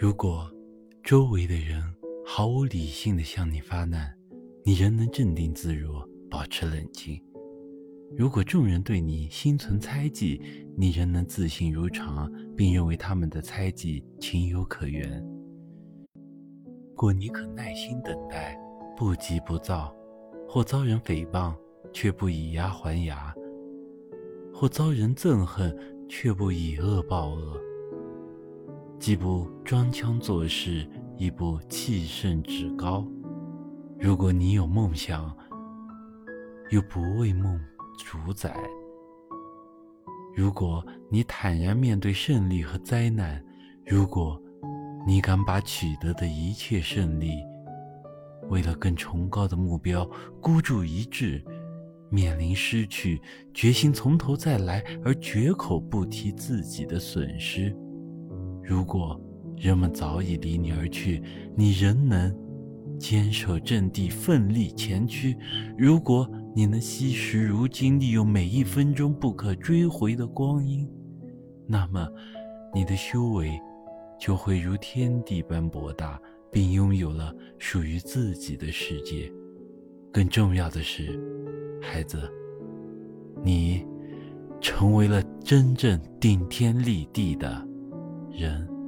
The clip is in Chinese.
如果周围的人毫无理性的向你发难，你仍能镇定自若，保持冷静；如果众人对你心存猜忌，你仍能自信如常，并认为他们的猜忌情有可原。如果你肯耐心等待，不急不躁，或遭人诽谤却不以牙还牙，或遭人憎恨却不以恶报恶。既不装腔作势，亦不气盛趾高。如果你有梦想，又不为梦主宰；如果你坦然面对胜利和灾难；如果你敢把取得的一切胜利，为了更崇高的目标孤注一掷，面临失去，决心从头再来，而绝口不提自己的损失。如果人们早已离你而去，你仍能坚守阵地，奋力前驱；如果你能惜时如金，利用每一分钟不可追回的光阴，那么你的修为就会如天地般博大，并拥有了属于自己的世界。更重要的是，孩子，你成为了真正顶天立地的。人。